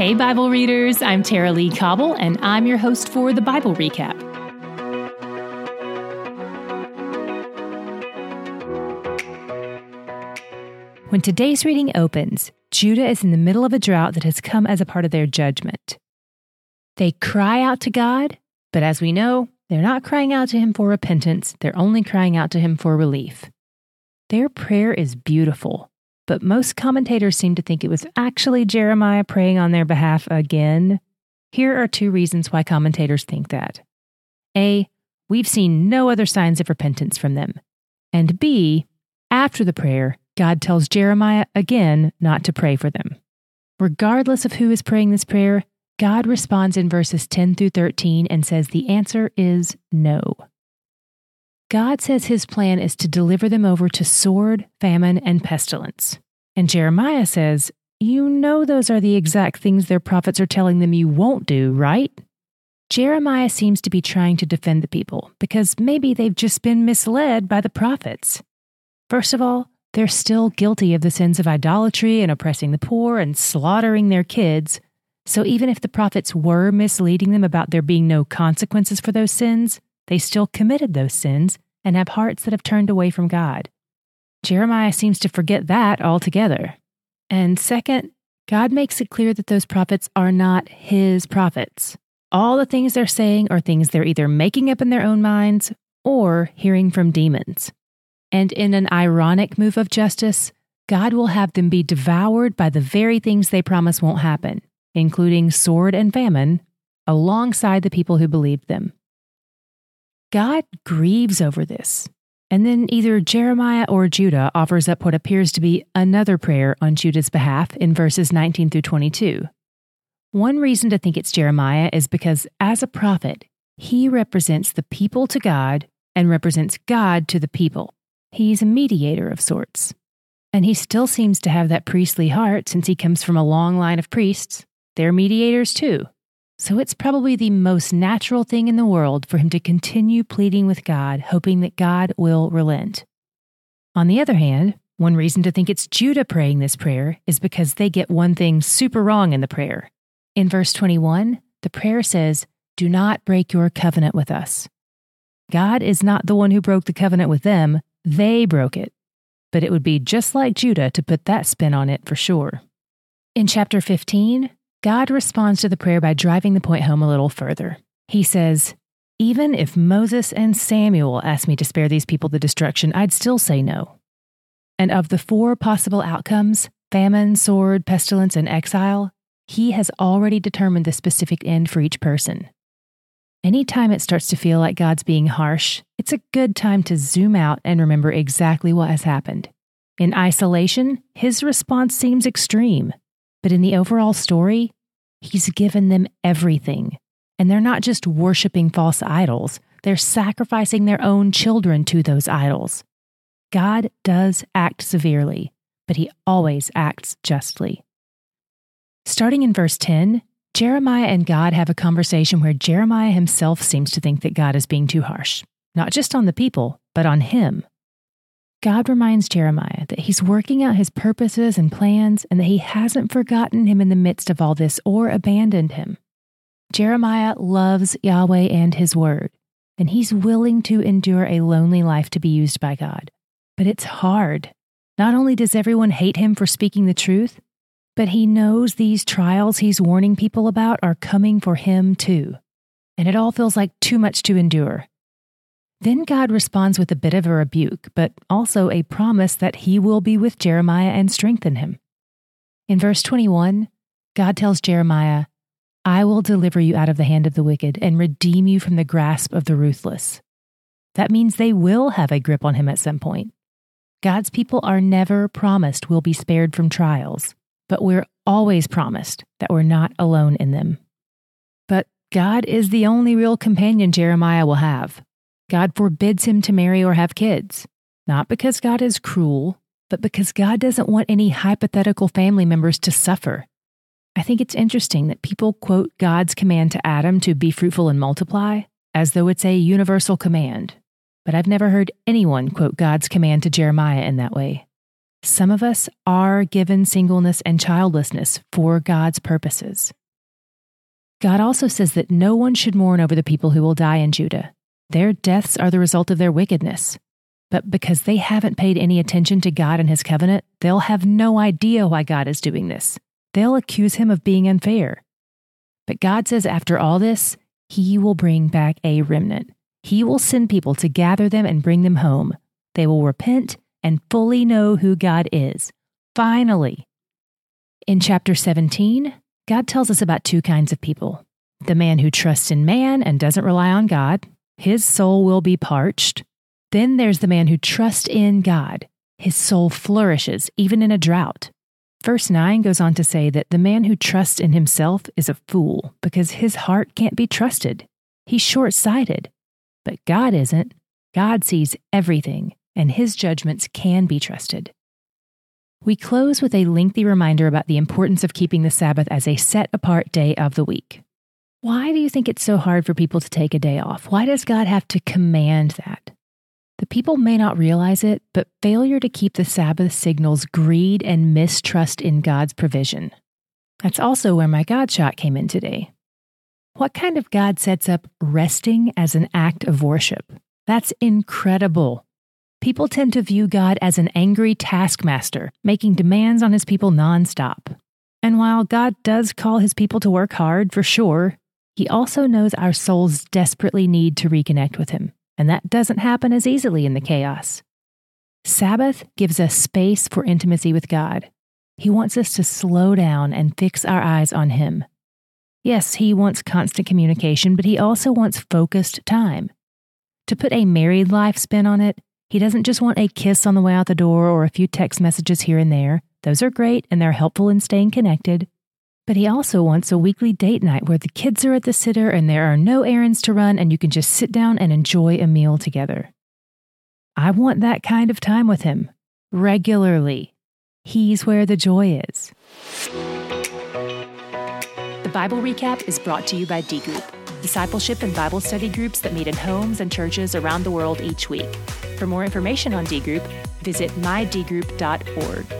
Hey, Bible readers, I'm Tara-Leigh Cobble, and I'm your host for the Bible Recap. When today's reading opens, Judah is in the middle of a drought that has come as a part of their judgment. They cry out to God, but as we know, they're not crying out to Him for repentance, they're only crying out to Him for relief. Their prayer is beautiful, but most commentators seem to think it was actually Jeremiah praying on their behalf again. Here are two reasons why commentators think that. A. We've seen no other signs of repentance from them. And B. After the prayer, God tells Jeremiah again not to pray for them. Regardless of who is praying this prayer, God responds in verses 10 through 13 and says the answer is no. God says his plan is to deliver them over to sword, famine, and pestilence. And Jeremiah says, You know those are the exact things their prophets are telling them you won't do, right? Jeremiah seems to be trying to defend the people because maybe they've just been misled by the prophets. First of all, they're still guilty of the sins of idolatry and oppressing the poor and slaughtering their kids. So even if the prophets were misleading them about there being no consequences for those sins, they still committed those sins and have hearts that have turned away from God. Jeremiah seems to forget that altogether. And second, God makes it clear that those prophets are not his prophets. All the things they're saying are things they're either making up in their own minds or hearing from demons. And in an ironic move of justice, God will have them be devoured by the very things they promise won't happen, including sword and famine, alongside the people who believed them. God grieves over this. And then either Jeremiah or Judah offers up what appears to be another prayer on Judah's behalf in verses 19 through 22. One reason to think it's Jeremiah is because, as a prophet, he represents the people to God and represents God to the people. He's a mediator of sorts. And he still seems to have that priestly heart since he comes from a long line of priests. They're mediators too. So it's probably the most natural thing in the world for him to continue pleading with God, hoping that God will relent. On the other hand, one reason to think it's Judah praying this prayer is because they get one thing super wrong in the prayer. In verse 21, the prayer says, Do not break your covenant with us. God is not the one who broke the covenant with them, they broke it. But it would be just like Judah to put that spin on it for sure. In chapter 15, God responds to the prayer by driving the point home a little further. He says, Even if Moses and Samuel asked me to spare these people the destruction, I'd still say no. And of the four possible outcomes famine, sword, pestilence, and exile he has already determined the specific end for each person. Anytime it starts to feel like God's being harsh, it's a good time to zoom out and remember exactly what has happened. In isolation, his response seems extreme. But in the overall story, he's given them everything. And they're not just worshiping false idols, they're sacrificing their own children to those idols. God does act severely, but he always acts justly. Starting in verse 10, Jeremiah and God have a conversation where Jeremiah himself seems to think that God is being too harsh, not just on the people, but on him. God reminds Jeremiah that he's working out his purposes and plans and that he hasn't forgotten him in the midst of all this or abandoned him. Jeremiah loves Yahweh and his word, and he's willing to endure a lonely life to be used by God. But it's hard. Not only does everyone hate him for speaking the truth, but he knows these trials he's warning people about are coming for him too. And it all feels like too much to endure. Then God responds with a bit of a rebuke, but also a promise that he will be with Jeremiah and strengthen him. In verse 21, God tells Jeremiah, I will deliver you out of the hand of the wicked and redeem you from the grasp of the ruthless. That means they will have a grip on him at some point. God's people are never promised we'll be spared from trials, but we're always promised that we're not alone in them. But God is the only real companion Jeremiah will have. God forbids him to marry or have kids, not because God is cruel, but because God doesn't want any hypothetical family members to suffer. I think it's interesting that people quote God's command to Adam to be fruitful and multiply as though it's a universal command, but I've never heard anyone quote God's command to Jeremiah in that way. some of us are given singleness and childlessness for God's purposes. God also says that no one should mourn over the people who will die in Judah. Their deaths are the result of their wickedness. But because they haven't paid any attention to God and His covenant, they'll have no idea why God is doing this. They'll accuse Him of being unfair. But God says after all this, He will bring back a remnant. He will send people to gather them and bring them home. They will repent and fully know who God is. Finally. In chapter 17, God tells us about two kinds of people the man who trusts in man and doesn't rely on God, his soul will be parched. Then there's the man who trusts in God. His soul flourishes even in a drought. Verse 9 goes on to say that the man who trusts in himself is a fool because his heart can't be trusted. He's short sighted. But God isn't. God sees everything, and his judgments can be trusted. We close with a lengthy reminder about the importance of keeping the Sabbath as a set apart day of the week. Why do you think it's so hard for people to take a day off? Why does God have to command that? The people may not realize it, but failure to keep the Sabbath signals greed and mistrust in God's provision. That's also where my God shot came in today. What kind of God sets up resting as an act of worship? That's incredible. People tend to view God as an angry taskmaster, making demands on his people nonstop. And while God does call his people to work hard, for sure, he also knows our souls desperately need to reconnect with him and that doesn't happen as easily in the chaos. Sabbath gives us space for intimacy with God. He wants us to slow down and fix our eyes on Him. Yes, He wants constant communication, but He also wants focused time. To put a married life spin on it, He doesn't just want a kiss on the way out the door or a few text messages here and there. Those are great and they're helpful in staying connected. But he also wants a weekly date night where the kids are at the sitter and there are no errands to run and you can just sit down and enjoy a meal together. I want that kind of time with him regularly. He's where the joy is. The Bible Recap is brought to you by D Group, discipleship and Bible study groups that meet in homes and churches around the world each week. For more information on D Group, visit mydgroup.org.